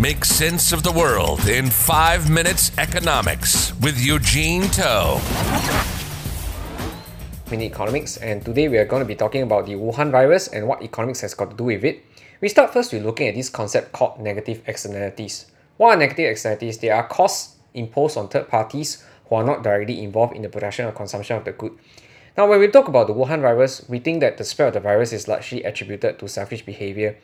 Make sense of the world in five minutes economics with Eugene Toe. Minute Economics, and today we are going to be talking about the Wuhan virus and what economics has got to do with it. We start first with looking at this concept called negative externalities. What are negative externalities? They are costs imposed on third parties who are not directly involved in the production or consumption of the good. Now, when we talk about the Wuhan virus, we think that the spread of the virus is largely attributed to selfish behavior.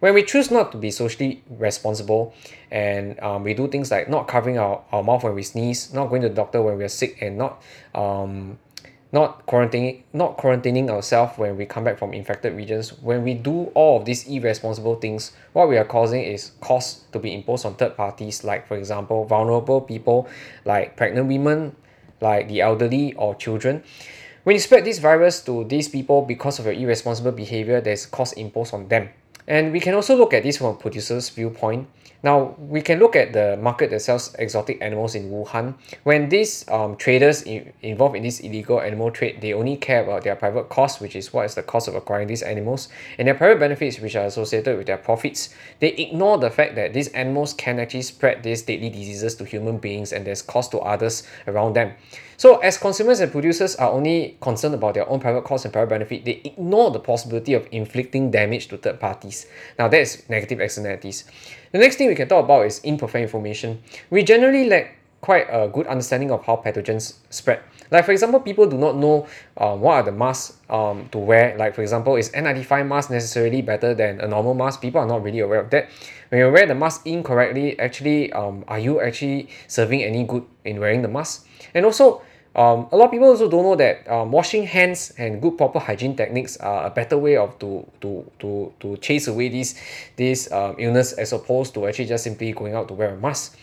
When we choose not to be socially responsible and um, we do things like not covering our, our mouth when we sneeze, not going to the doctor when we're sick, and not um, not quarantining not quarantining ourselves when we come back from infected regions when we do all of these irresponsible things what we are causing is costs to be imposed on third parties like for example vulnerable people like pregnant women like the elderly or children. When you spread this virus to these people because of your irresponsible behavior there's cost imposed on them and we can also look at this from a producer's viewpoint. Now, we can look at the market that sells exotic animals in Wuhan. When these um, traders in, involved in this illegal animal trade, they only care about their private cost, which is what is the cost of acquiring these animals, and their private benefits, which are associated with their profits. They ignore the fact that these animals can actually spread these deadly diseases to human beings and there's cost to others around them. So as consumers and producers are only concerned about their own private cost and private benefit, they ignore the possibility of inflicting damage to third parties. Now that is negative externalities. The next thing we can talk about is imperfect information. We generally lack quite a good understanding of how pathogens spread. Like for example, people do not know um, what are the masks um, to wear. Like for example, is N95 mask necessarily better than a normal mask? People are not really aware of that. When you wear the mask incorrectly, actually, um, are you actually serving any good in wearing the mask? And also, um, a lot of people also don't know that um, washing hands and good proper hygiene techniques are a better way of to to to to chase away this this um, illness as opposed to actually just simply going out to wear a mask.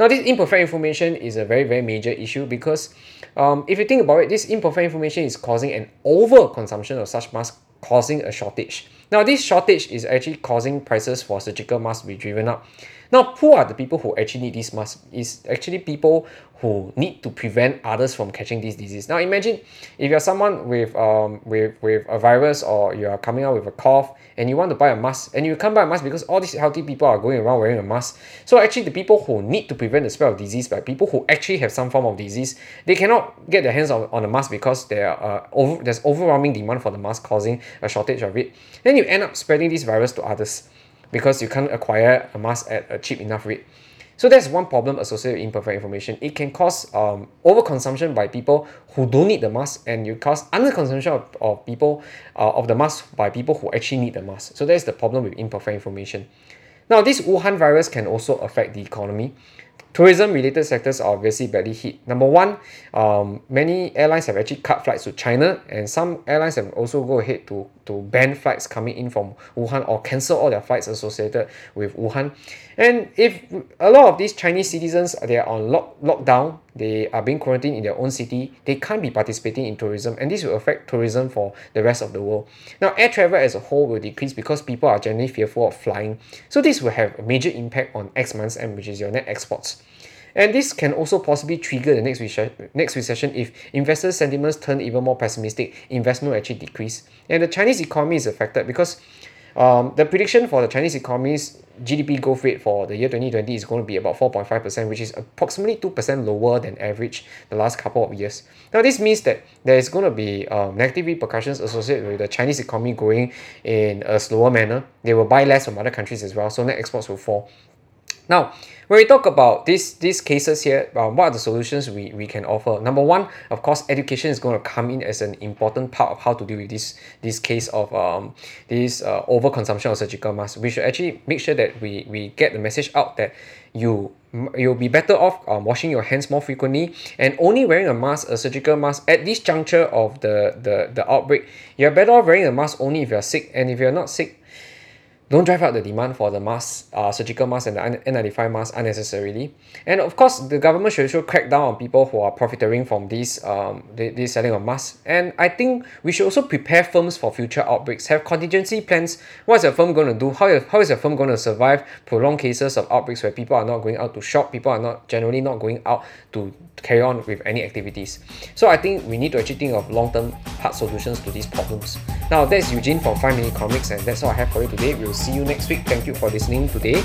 Now, this imperfect information is a very very major issue because um, if you think about it, this imperfect information is causing an over consumption of such masks, causing a shortage. Now, this shortage is actually causing prices for surgical masks to be driven up. Now, who are the people who actually need these masks? Is actually people who need to prevent others from catching this disease. Now imagine if you're someone with um with, with a virus or you are coming out with a cough and you want to buy a mask and you can't buy a mask because all these healthy people are going around wearing a mask. So actually the people who need to prevent the spread of disease by people who actually have some form of disease, they cannot get their hands on, on a mask because there are uh, over, there's overwhelming demand for the mask causing a shortage of it. Then you end up spreading this virus to others because you can't acquire a mask at a cheap enough rate. So that's one problem associated with imperfect information. It can cause um, overconsumption by people who don't need the mask and you cause underconsumption of, of people uh, of the mask by people who actually need the mask. So that's the problem with imperfect information. Now this Wuhan virus can also affect the economy. Tourism related sectors are obviously badly hit. Number one, um, many airlines have actually cut flights to China, and some airlines have also go ahead to, to ban flights coming in from Wuhan or cancel all their flights associated with Wuhan. And if a lot of these Chinese citizens they are on lock, lockdown, they are being quarantined in their own city, they can't be participating in tourism, and this will affect tourism for the rest of the world. Now, air travel as a whole will decrease because people are generally fearful of flying. So this will have a major impact on X minus M, which is your net exports. And this can also possibly trigger the next, recession, next recession if investor sentiments turn even more pessimistic, investment will actually decrease. And the Chinese economy is affected because um, the prediction for the Chinese economy's GDP growth rate for the year 2020 is going to be about 4.5%, which is approximately 2% lower than average the last couple of years. Now, this means that there is going to be um, negative repercussions associated with the Chinese economy growing in a slower manner. They will buy less from other countries as well, so net exports will fall. Now, when we talk about these these cases here, um, what are the solutions we, we can offer? Number one, of course, education is going to come in as an important part of how to deal with this this case of um, this uh, overconsumption of surgical masks. We should actually make sure that we, we get the message out that you you'll be better off um, washing your hands more frequently and only wearing a mask, a surgical mask at this juncture of the, the, the outbreak. You're better off wearing a mask only if you're sick and if you're not sick, don't drive up the demand for the mask, uh, surgical mask and the N95 mask unnecessarily. And of course, the government should also crack down on people who are profiting from these um this selling of masks. And I think we should also prepare firms for future outbreaks. Have contingency plans. What is your firm going to do? How, how is your firm going to survive prolonged cases of outbreaks where people are not going out to shop, people are not generally not going out to carry on with any activities. So I think we need to actually think of long-term hard solutions to these problems. Now that's Eugene from 5 Minute Economics, and that's all I have for you today. We'll see you next week. Thank you for listening today.